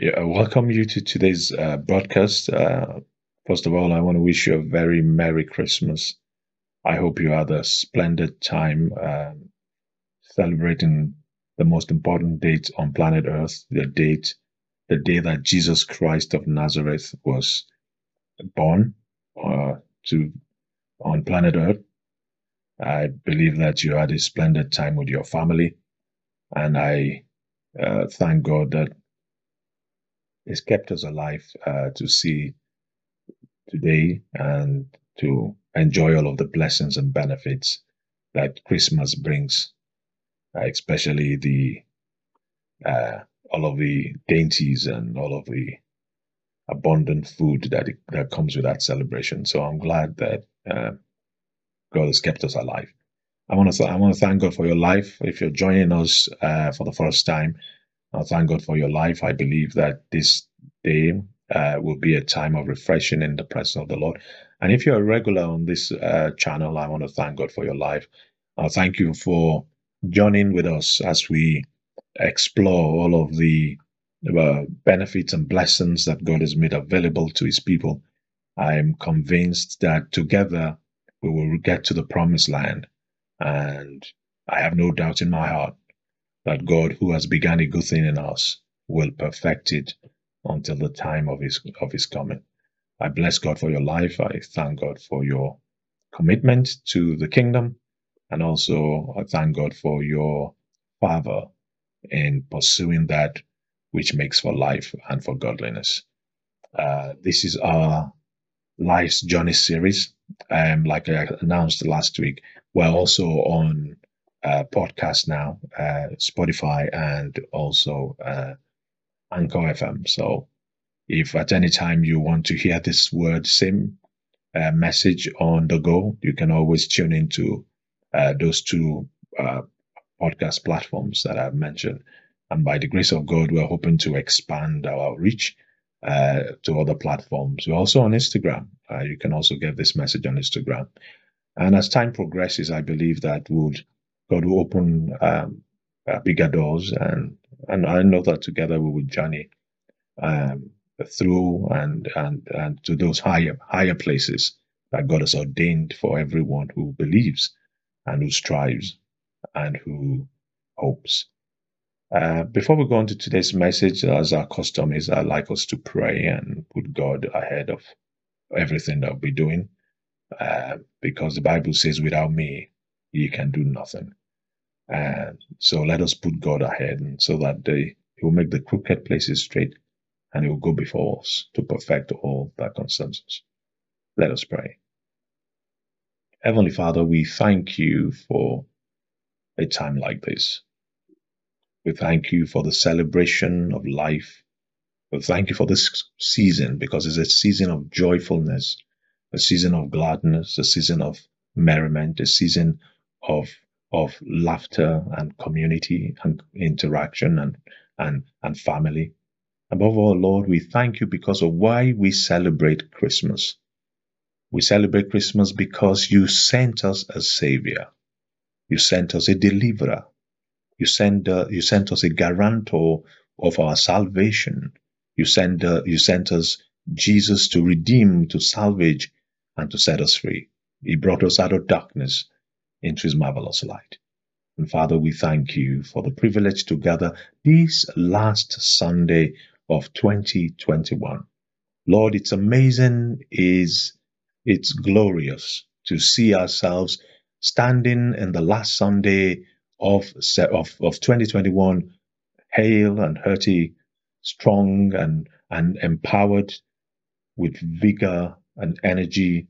Yeah, I welcome you to today's uh, broadcast. Uh, first of all, I want to wish you a very Merry Christmas. I hope you had a splendid time um, celebrating the most important date on planet Earth, the date, the day that Jesus Christ of Nazareth was born uh, to on planet Earth. I believe that you had a splendid time with your family, and I uh, thank God that He's kept us alive uh, to see today and to enjoy all of the blessings and benefits that Christmas brings, uh, especially the uh, all of the dainties and all of the abundant food that it, that comes with that celebration. So I'm glad that uh, God has kept us alive. I want to th- I want to thank God for your life. If you're joining us uh, for the first time, I thank God for your life. I believe that this day uh, will be a time of refreshing in the presence of the Lord. And if you're a regular on this uh, channel, I want to thank God for your life. I thank you for joining with us as we explore all of the uh, benefits and blessings that God has made available to his people. I am convinced that together we will get to the promised land. And I have no doubt in my heart that God, who has begun a good thing in us, will perfect it until the time of his of his coming. I bless God for your life. I thank God for your commitment to the kingdom. And also I thank God for your father in pursuing that which makes for life and for godliness. Uh, this is our Life's Journey series. Um, like I announced last week, we're also on uh, podcast now, uh, Spotify, and also uh, Anchor FM. So if at any time you want to hear this word, same uh, message on the go, you can always tune into uh, those two uh, podcast platforms that I've mentioned. And by the grace of God, we're hoping to expand our reach uh, to other platforms. We're also on Instagram. Uh, you can also get this message on Instagram. And as time progresses, I believe that would God will open um, uh, bigger doors, and and I know that together we will journey um, through and and and to those higher higher places that God has ordained for everyone who believes and who strives and who hopes. Uh, before we go on to today's message, as our custom is, I'd like us to pray and put God ahead of everything that we're doing, uh, because the Bible says, "Without me, ye can do nothing." And so let us put God ahead, and so that He will make the crooked places straight, and He will go before us to perfect all that concerns us. Let us pray. Heavenly Father, we thank you for a time like this. We thank you for the celebration of life. We thank you for this season because it's a season of joyfulness, a season of gladness, a season of merriment, a season of of laughter and community and interaction and and and family. Above all, Lord, we thank you because of why we celebrate Christmas. We celebrate Christmas because you sent us a savior. You sent us a deliverer. You sent, uh, you sent us a guarantor of our salvation. You sent, uh, you sent us Jesus to redeem, to salvage, and to set us free. He brought us out of darkness into his marvelous light. And Father, we thank you for the privilege to gather this last Sunday of 2021. Lord, it's amazing, is it's glorious to see ourselves standing in the last Sunday of, of, of 2021, hale and hearty, strong and, and empowered with vigor and energy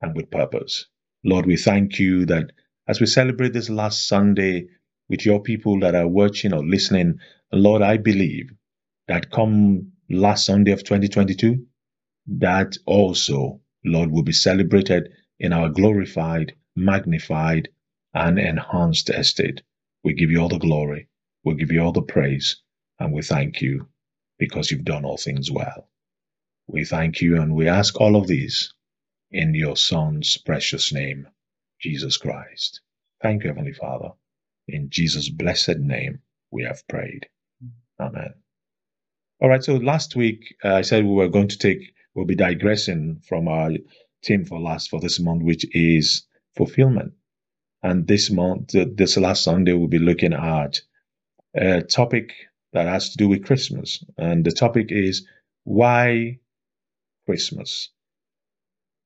and with purpose. Lord, we thank you that as we celebrate this last Sunday with your people that are watching or listening, Lord, I believe that come last Sunday of 2022, that also, Lord, will be celebrated in our glorified, magnified, and enhanced estate. We give you all the glory, we give you all the praise, and we thank you because you've done all things well. We thank you and we ask all of these in your Son's precious name, Jesus Christ. Thank you, Heavenly Father. In Jesus' blessed name, we have prayed. Amen. All right. So last week uh, I said we were going to take, we'll be digressing from our theme for last for this month, which is fulfillment. And this month, this last Sunday, we'll be looking at a topic that has to do with Christmas. And the topic is why Christmas?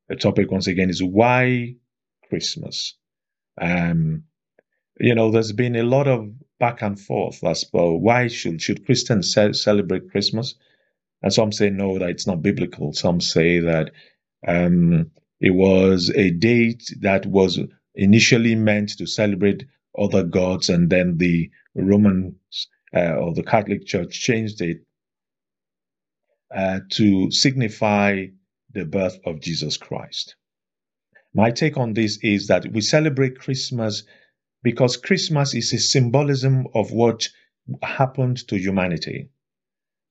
The topic once again is why Christmas? Um, you know, there's been a lot of back and forth as well. Why should should Christians ce- celebrate Christmas? And some say no, that it's not biblical. Some say that um, it was a date that was initially meant to celebrate other gods, and then the Romans uh, or the Catholic Church changed it uh, to signify the birth of Jesus Christ. My take on this is that we celebrate Christmas because Christmas is a symbolism of what happened to humanity.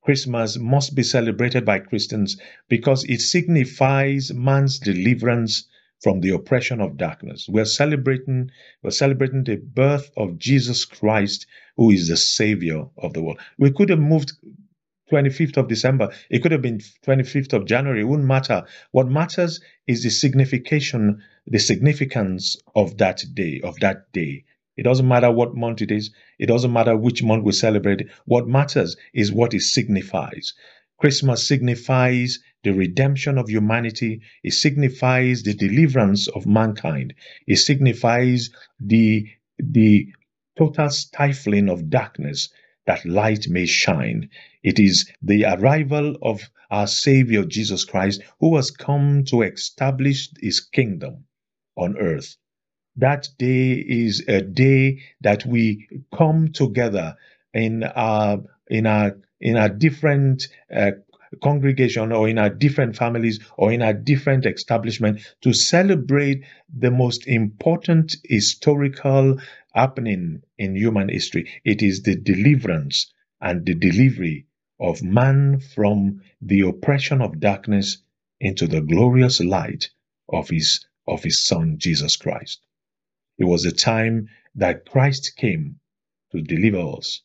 Christmas must be celebrated by Christians because it signifies man's deliverance from the oppression of darkness. We're celebrating, we're celebrating the birth of Jesus Christ, who is the savior of the world. We could have moved 25th of December. It could have been 25th of January. It wouldn't matter. What matters is the signification, the significance of that day, of that day. It doesn't matter what month it is. It doesn't matter which month we celebrate. What matters is what it signifies. Christmas signifies the redemption of humanity. It signifies the deliverance of mankind. It signifies the, the total stifling of darkness that light may shine. It is the arrival of our Savior Jesus Christ who has come to establish his kingdom on earth. That day is a day that we come together in our in our in our different uh, congregation or in our different families or in our different establishment to celebrate the most important historical happening in human history. It is the deliverance and the delivery of man from the oppression of darkness into the glorious light of his of his son Jesus Christ. It was the time that Christ came to deliver us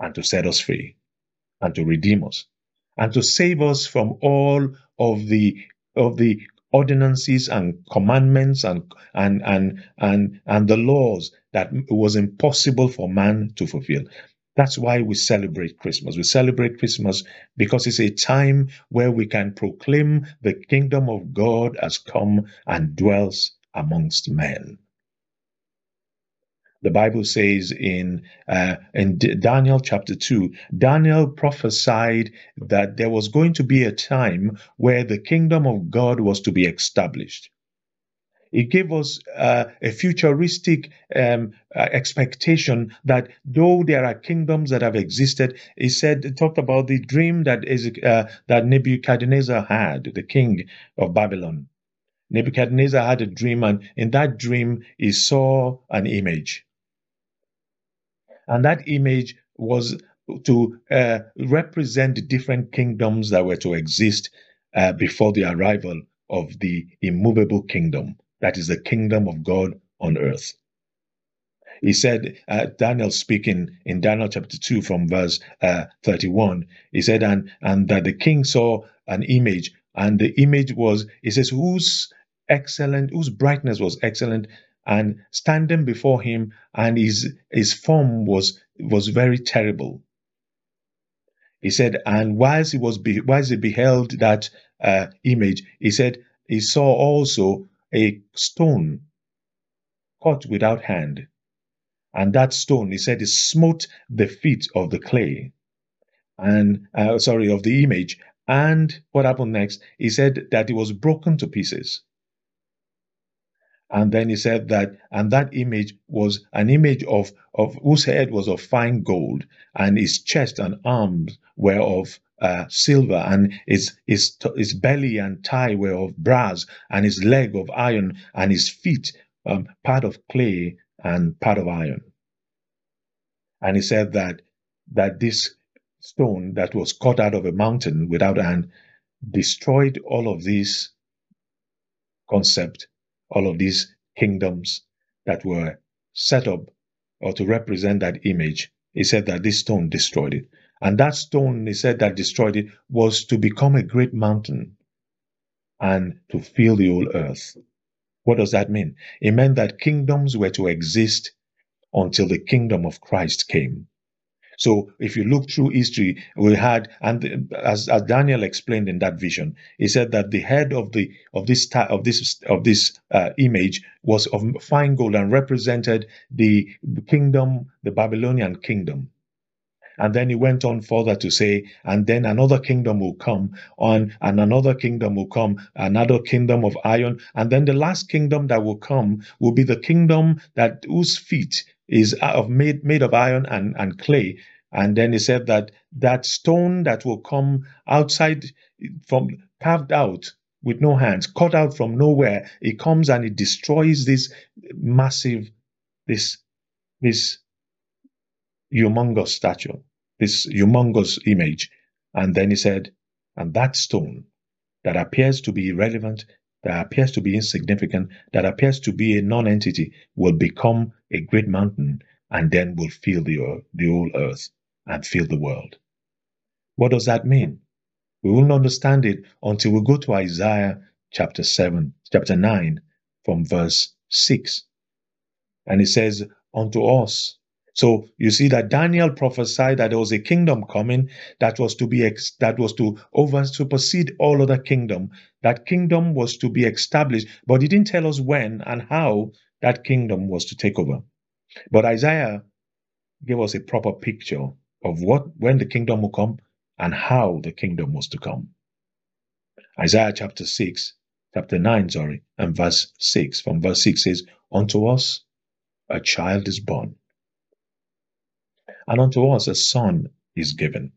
and to set us free and to redeem us and to save us from all of the of the ordinances and commandments and and and and and the laws that it was impossible for man to fulfill. That's why we celebrate Christmas. We celebrate Christmas because it's a time where we can proclaim the kingdom of God has come and dwells amongst men. The Bible says in uh, in D- Daniel chapter two, Daniel prophesied that there was going to be a time where the kingdom of God was to be established. It gave us uh, a futuristic um, uh, expectation that though there are kingdoms that have existed, he said, he talked about the dream that is uh, that Nebuchadnezzar had, the king of Babylon. Nebuchadnezzar had a dream, and in that dream, he saw an image. And that image was to uh, represent the different kingdoms that were to exist uh, before the arrival of the immovable kingdom, that is the kingdom of God on earth. He said, uh, Daniel speaking in Daniel chapter 2 from verse uh, 31, he said, and, and that the king saw an image, and the image was, he says, whose excellent, whose brightness was excellent, and standing before him, and his his form was was very terrible. He said, and whilst he was be, whilst he beheld that uh, image, he said he saw also a stone cut without hand, and that stone, he said, he smote the feet of the clay, and uh, sorry of the image. And what happened next? He said that it was broken to pieces. And then he said that, and that image was an image of, of whose head was of fine gold, and his chest and arms were of uh, silver, and his, his, his belly and thigh were of brass, and his leg of iron, and his feet um, part of clay and part of iron. And he said that that this stone that was cut out of a mountain without hand destroyed all of these concept all of these kingdoms that were set up or to represent that image. He said that this stone destroyed it. And that stone, he said, that destroyed it was to become a great mountain and to fill the whole earth. What does that mean? It meant that kingdoms were to exist until the kingdom of Christ came. So if you look through history, we had, and as, as Daniel explained in that vision, he said that the head of the of this of this of this uh, image was of fine gold and represented the kingdom, the Babylonian kingdom. And then he went on further to say, and then another kingdom will come on, and another kingdom will come, another kingdom of iron, and then the last kingdom that will come will be the kingdom that whose feet is of made made of iron and, and clay. And then he said that that stone that will come outside from carved out with no hands, cut out from nowhere, it comes and it destroys this massive, this this humongous statue, this humongous image. And then he said, and that stone that appears to be irrelevant, that appears to be insignificant, that appears to be a non-entity, will become a great mountain and then will fill the, earth, the whole earth and fill the world. What does that mean? We will not understand it until we go to Isaiah chapter 7, chapter 9, from verse 6. And it says, Unto us so you see that Daniel prophesied that there was a kingdom coming that was to be ex- that was to over supersede all other kingdom. That kingdom was to be established, but he didn't tell us when and how that kingdom was to take over. But Isaiah gave us a proper picture of what when the kingdom will come and how the kingdom was to come. Isaiah chapter 6, chapter 9, sorry, and verse 6. From verse 6 says, Unto us a child is born and unto us a son is given.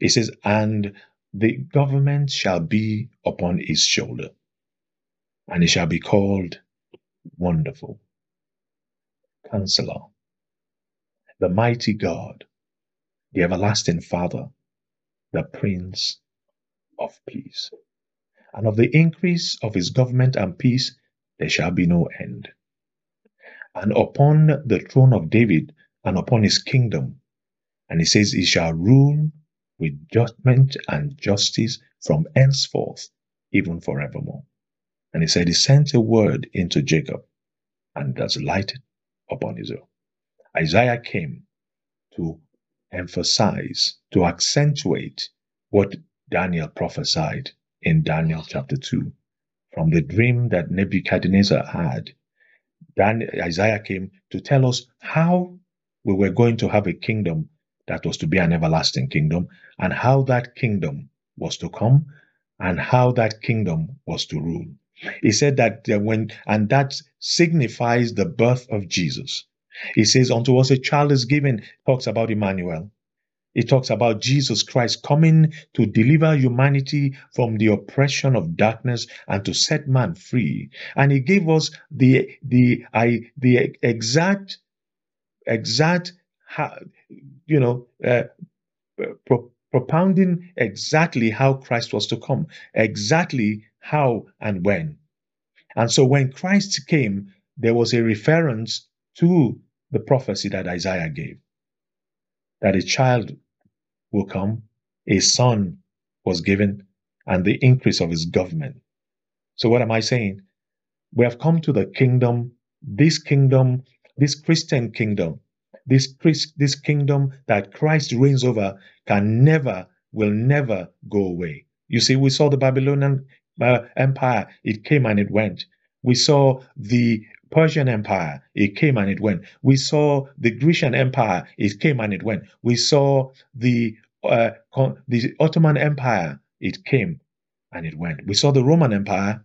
It says, and the government shall be upon his shoulder, and he shall be called Wonderful, Counselor, the Mighty God, the Everlasting Father, the Prince of Peace. And of the increase of his government and peace there shall be no end. And upon the throne of David and upon his kingdom. And he says, He shall rule with judgment and justice from henceforth, even forevermore. And he said, He sent a word into Jacob and has lighted upon Israel. Isaiah came to emphasize, to accentuate what Daniel prophesied in Daniel chapter 2 from the dream that Nebuchadnezzar had. Dan, Isaiah came to tell us how we were going to have a kingdom that was to be an everlasting kingdom, and how that kingdom was to come, and how that kingdom was to rule. He said that uh, when, and that signifies the birth of Jesus. He says, Unto us a child is given, talks about Emmanuel. It talks about Jesus Christ coming to deliver humanity from the oppression of darkness and to set man free. And he gave us the the I the exact exact, you know, uh, pro- propounding exactly how Christ was to come, exactly how and when. And so when Christ came, there was a reference to the prophecy that Isaiah gave that a child will come, a son was given, and the increase of his government. So, what am I saying? We have come to the kingdom. This kingdom this Christian kingdom, this, this kingdom that Christ reigns over, can never, will never go away. You see, we saw the Babylonian uh, Empire, it came and it went. We saw the Persian Empire, it came and it went. We saw the Grecian Empire, it came and it went. We saw the uh, the Ottoman Empire, it came and it went. We saw the Roman Empire,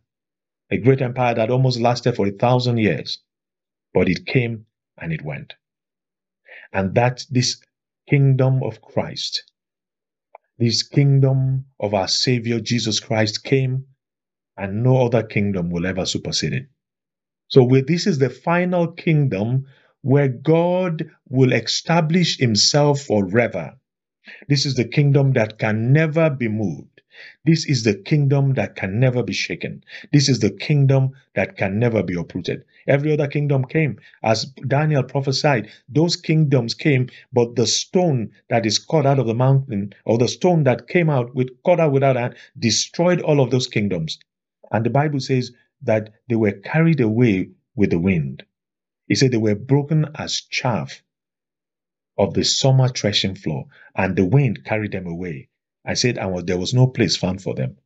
a great empire that almost lasted for a thousand years but it came and it went. And that this kingdom of Christ, this kingdom of our Savior Jesus Christ came, and no other kingdom will ever supersede it. So, this is the final kingdom where God will establish himself forever. This is the kingdom that can never be moved. This is the kingdom that can never be shaken. This is the kingdom that can never be uprooted. Every other kingdom came. As Daniel prophesied, those kingdoms came, but the stone that is cut out of the mountain, or the stone that came out with cut out without hand, destroyed all of those kingdoms. And the Bible says that they were carried away with the wind. He said they were broken as chaff of the summer threshing floor, and the wind carried them away. I said, and there was no place found for them.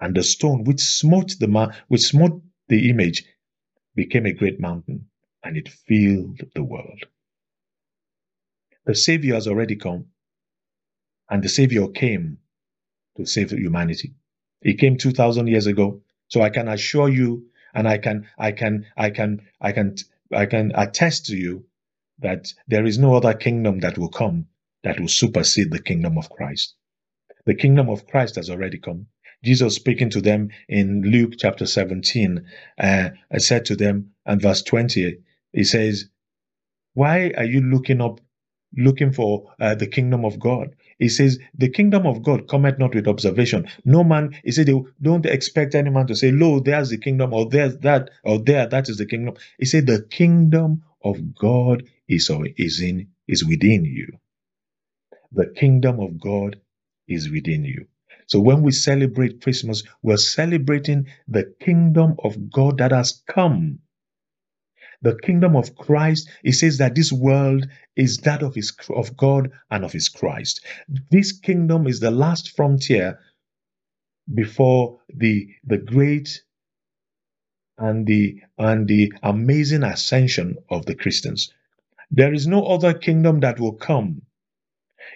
And the stone which smote the ma- which smote the image became a great mountain, and it filled the world. The Savior has already come, and the Savior came to save humanity. He came 2,000 years ago. So I can assure you, and I can, I can, I can, I can, I can attest to you that there is no other kingdom that will come that will supersede the kingdom of Christ. The kingdom of Christ has already come. Jesus speaking to them in Luke chapter 17, uh, said to them, and verse 20, he says, Why are you looking up, looking for uh, the kingdom of God? He says, The kingdom of God cometh not with observation. No man, he said, don't expect any man to say, Lo, there's the kingdom, or there's that, or there, that is the kingdom. He said, The kingdom of God is, or is in is within you. The kingdom of God is within you. So when we celebrate Christmas, we're celebrating the kingdom of God that has come. The kingdom of Christ, it says that this world is that of his of God and of his Christ. This kingdom is the last frontier before the the great and the and the amazing ascension of the Christians. There is no other kingdom that will come.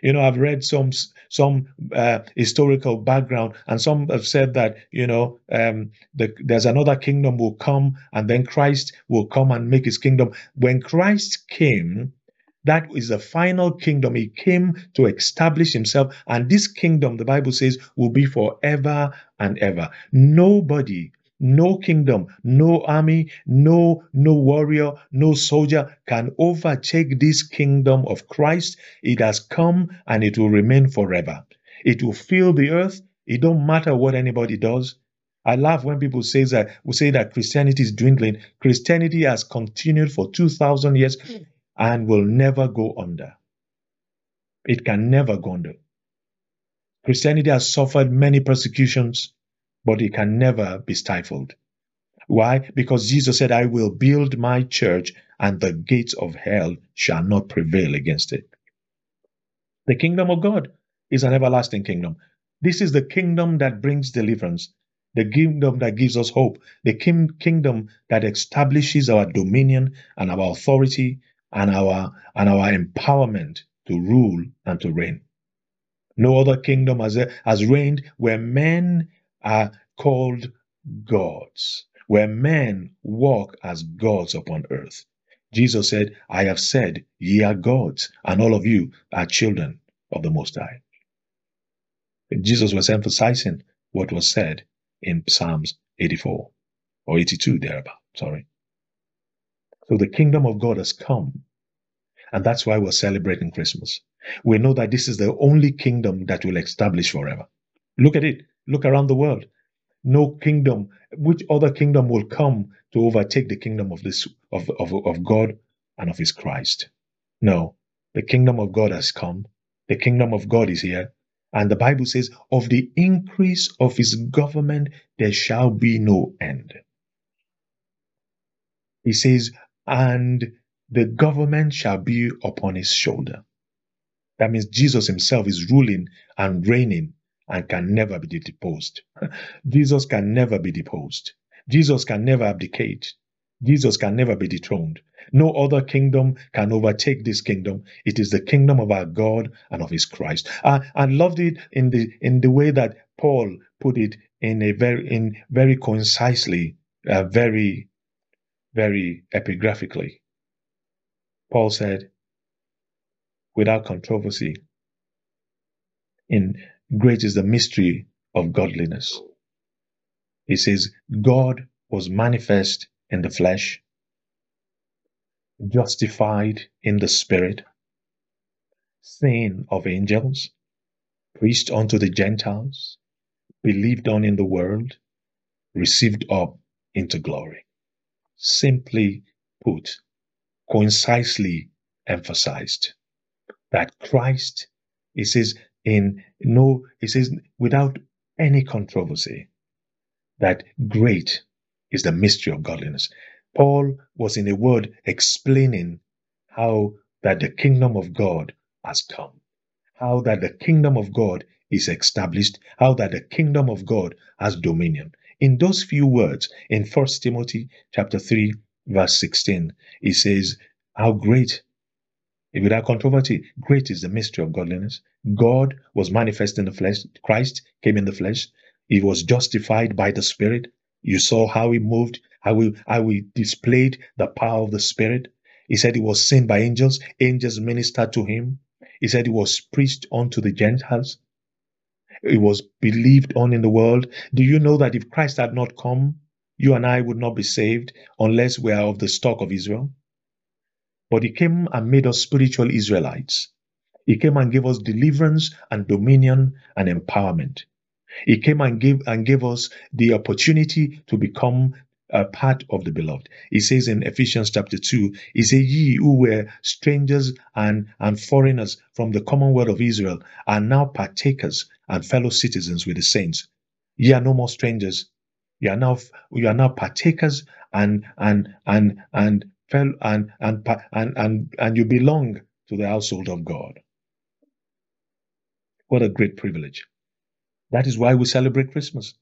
You know, I've read some some uh, historical background, and some have said that you know um, the, there's another kingdom will come, and then Christ will come and make his kingdom. When Christ came, that is the final kingdom. He came to establish himself, and this kingdom, the Bible says, will be forever and ever. Nobody no kingdom, no army, no no warrior, no soldier can overtake this kingdom of Christ. It has come and it will remain forever. It will fill the earth. It don't matter what anybody does. I laugh when people say that we say that Christianity is dwindling. Christianity has continued for 2000 years and will never go under. It can never go under. Christianity has suffered many persecutions but it can never be stifled. Why? Because Jesus said, I will build my church and the gates of hell shall not prevail against it. The kingdom of God is an everlasting kingdom. This is the kingdom that brings deliverance, the kingdom that gives us hope, the kingdom that establishes our dominion and our authority and our and our empowerment to rule and to reign. No other kingdom has, has reigned where men are called gods, where men walk as gods upon earth. Jesus said, I have said, ye are gods, and all of you are children of the Most High. Jesus was emphasizing what was said in Psalms 84 or 82 thereabout, sorry. So the kingdom of God has come. And that's why we're celebrating Christmas. We know that this is the only kingdom that will establish forever. Look at it. Look around the world. No kingdom, which other kingdom will come to overtake the kingdom of this of, of, of God and of his Christ? No, the kingdom of God has come. The kingdom of God is here. And the Bible says, of the increase of his government there shall be no end. He says, and the government shall be upon his shoulder. That means Jesus himself is ruling and reigning and can never be deposed. Jesus can never be deposed. Jesus can never abdicate. Jesus can never be dethroned. No other kingdom can overtake this kingdom. It is the kingdom of our God and of His Christ. I, I loved it in the in the way that Paul put it in a very in very concisely, uh, very very epigraphically. Paul said, without controversy, in Great is the mystery of godliness. He says, God was manifest in the flesh, justified in the spirit, seen of angels, preached unto the Gentiles, believed on in the world, received up into glory. Simply put, concisely emphasized that Christ, he says, in no, he says, without any controversy, that great is the mystery of godliness. Paul was in a word explaining how that the kingdom of God has come, how that the kingdom of God is established, how that the kingdom of God has dominion. In those few words, in First Timothy chapter 3, verse 16, he says, How great, without controversy, great is the mystery of godliness. God was manifest in the flesh, Christ came in the flesh, he was justified by the Spirit. You saw how he moved, how he, how he displayed the power of the Spirit. He said he was seen by angels, angels ministered to him. He said he was preached unto the Gentiles. It was believed on in the world. Do you know that if Christ had not come, you and I would not be saved unless we are of the stock of Israel? But he came and made us spiritual Israelites. He came and gave us deliverance and dominion and empowerment. He came and gave and gave us the opportunity to become a part of the beloved. He says in Ephesians chapter 2, he says, Ye who were strangers and, and foreigners from the commonwealth of Israel are now partakers and fellow citizens with the saints. Ye are no more strangers. You are now you are now partakers and and and and and and and and, and you belong to the household of God. What a great privilege. That is why we celebrate Christmas.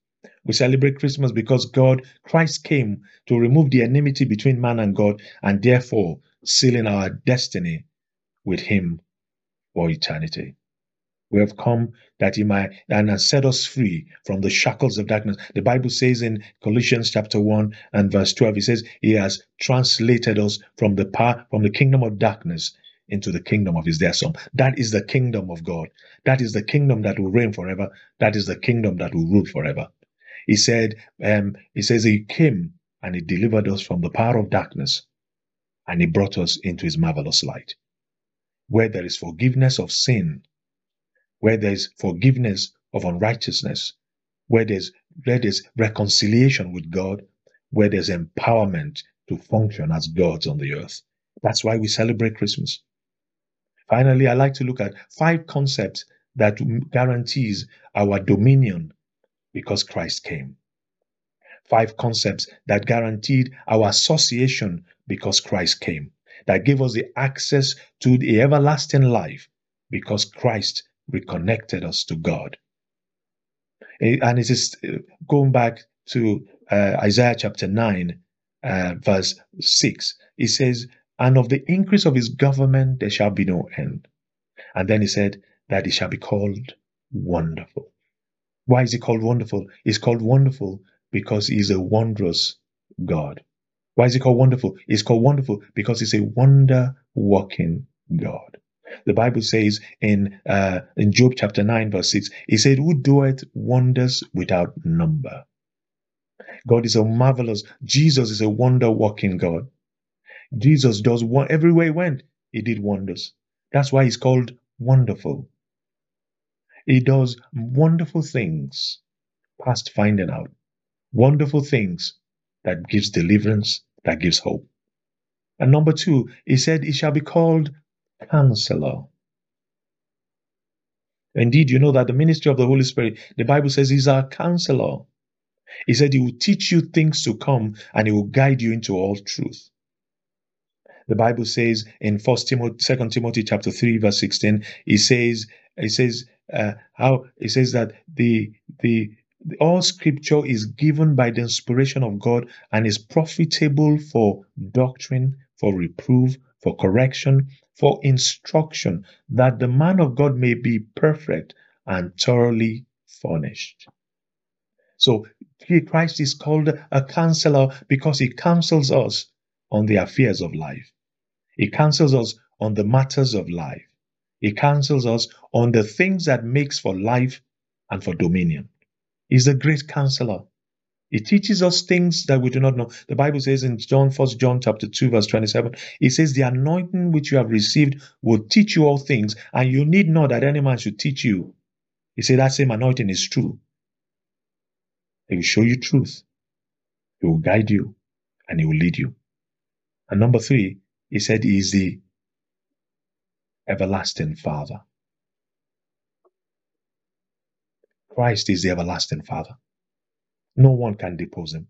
We celebrate Christmas because God, Christ came to remove the enmity between man and God and therefore sealing our destiny with Him for eternity. We have come that He might and has set us free from the shackles of darkness. The Bible says in Colossians chapter 1 and verse 12, it says, He has translated us from the power, from the kingdom of darkness into the kingdom of his dear son. That is the kingdom of God. That is the kingdom that will reign forever. That is the kingdom that will rule forever. He said, um, he says he came and he delivered us from the power of darkness and he brought us into his marvelous light. Where there is forgiveness of sin, where there is forgiveness of unrighteousness, where there's, where there's reconciliation with God, where there's empowerment to function as gods on the earth. That's why we celebrate Christmas. Finally, I like to look at five concepts that guarantees our dominion because Christ came. Five concepts that guaranteed our association because Christ came, that gave us the access to the everlasting life because Christ reconnected us to God. Eh, and it is eh, going back to uh, Isaiah chapter 9, uh, verse 6. It says, and of the increase of his government there shall be no end. And then he said that he shall be called wonderful. Why is he called wonderful? He's called wonderful because he's a wondrous God. Why is he called wonderful? He's called wonderful because he's a wonder working God. The Bible says in uh, in Job chapter 9, verse 6, he said, Who doeth wonders without number? God is a marvelous, Jesus is a wonder working God. Jesus does one everywhere he went, he did wonders. That's why he's called wonderful. He does wonderful things past finding out. Wonderful things that gives deliverance, that gives hope. And number two, he said he shall be called counselor. Indeed, you know that the ministry of the Holy Spirit, the Bible says he's our counselor. He said he will teach you things to come and he will guide you into all truth. The Bible says in First Timothy, Second Timothy chapter three, verse sixteen, he says, it says uh, how he says that the the all scripture is given by the inspiration of God and is profitable for doctrine, for reproof, for correction, for instruction, that the man of God may be perfect and thoroughly furnished. So Christ is called a counselor because he counsels us on the affairs of life. He counsels us on the matters of life. He counsels us on the things that makes for life and for dominion. He's a great counselor. He teaches us things that we do not know. The Bible says in John, 1 John chapter 2, verse 27, it says, The anointing which you have received will teach you all things, and you need not that any man should teach you. He said that same anointing is true. He will show you truth. He will guide you and he will lead you. And number three, he said he is the everlasting Father. Christ is the everlasting Father. No one can depose him.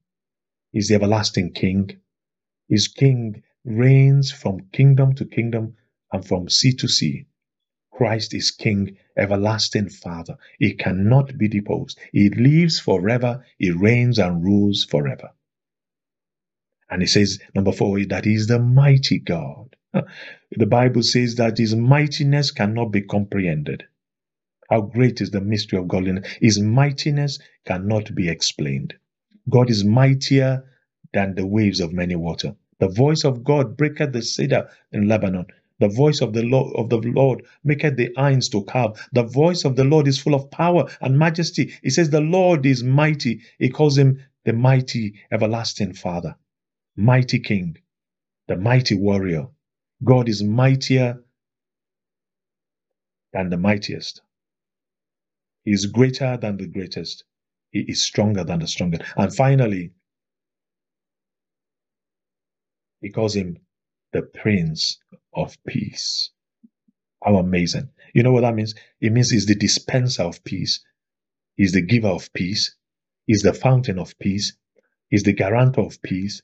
He's the everlasting King. His King reigns from kingdom to kingdom and from sea to sea. Christ is King, everlasting Father. He cannot be deposed. He lives forever. He reigns and rules forever. And he says, number four, that he is the mighty God. The Bible says that his mightiness cannot be comprehended. How great is the mystery of godliness? His mightiness cannot be explained. God is mightier than the waves of many water. The voice of God breaketh the cedar in Lebanon. The voice of the Lord of the Lord maketh the hinds to calve. The voice of the Lord is full of power and majesty. He says the Lord is mighty. He calls him the mighty everlasting Father, mighty King, the mighty warrior. God is mightier than the mightiest. He is greater than the greatest. He is stronger than the strongest. And finally, he calls him the Prince of Peace. How amazing. You know what that means? It means he's the dispenser of peace. He's the giver of peace. He's the fountain of peace. He's the guarantor of peace.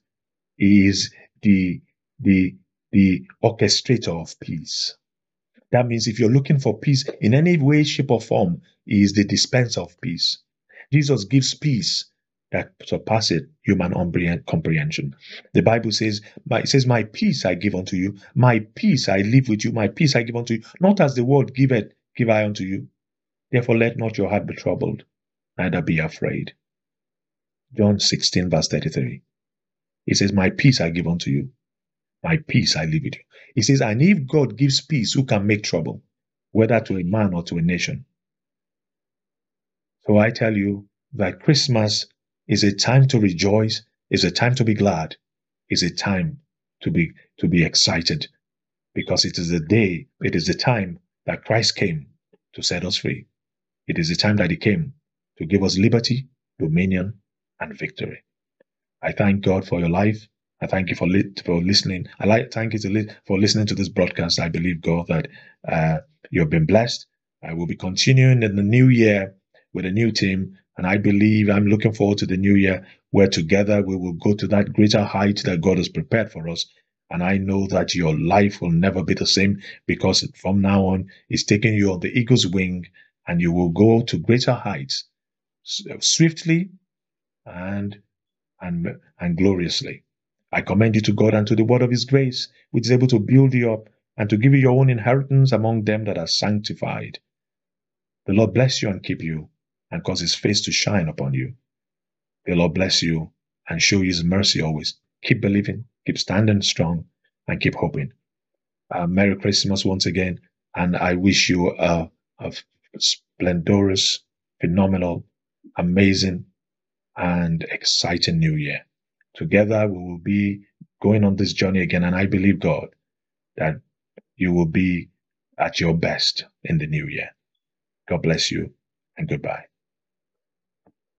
He is the, the, the orchestrator of peace. That means if you're looking for peace in any way, shape, or form, He is the dispenser of peace. Jesus gives peace that surpasses human comprehension. The Bible says, "It says, My peace I give unto you, my peace I leave with you, my peace I give unto you, not as the world giveth, give I unto you. Therefore let not your heart be troubled, neither be afraid." John 16, verse 33. He says, My peace I give unto you, my peace I leave with you. He says, and if God gives peace, who can make trouble, whether to a man or to a nation? So I tell you that Christmas is a time to rejoice, is a time to be glad, is a time to be to be excited, because it is the day, it is the time that Christ came to set us free. It is the time that He came to give us liberty, dominion, and victory. I thank God for your life. I thank you for li- for listening. I like thank you to li- for listening to this broadcast. I believe God that uh, you've been blessed. I will be continuing in the new year with a new team, and I believe I'm looking forward to the new year where together we will go to that greater height that God has prepared for us. And I know that your life will never be the same because from now on, He's taking you on the eagle's wing, and you will go to greater heights swiftly and and and gloriously. I commend you to God and to the word of his grace, which is able to build you up and to give you your own inheritance among them that are sanctified. The Lord bless you and keep you and cause his face to shine upon you. The Lord bless you and show his mercy always. Keep believing, keep standing strong, and keep hoping. Uh, Merry Christmas once again, and I wish you a, a splendorous, phenomenal, amazing, and exciting new year. Together we will be going on this journey again. And I believe, God, that you will be at your best in the new year. God bless you and goodbye.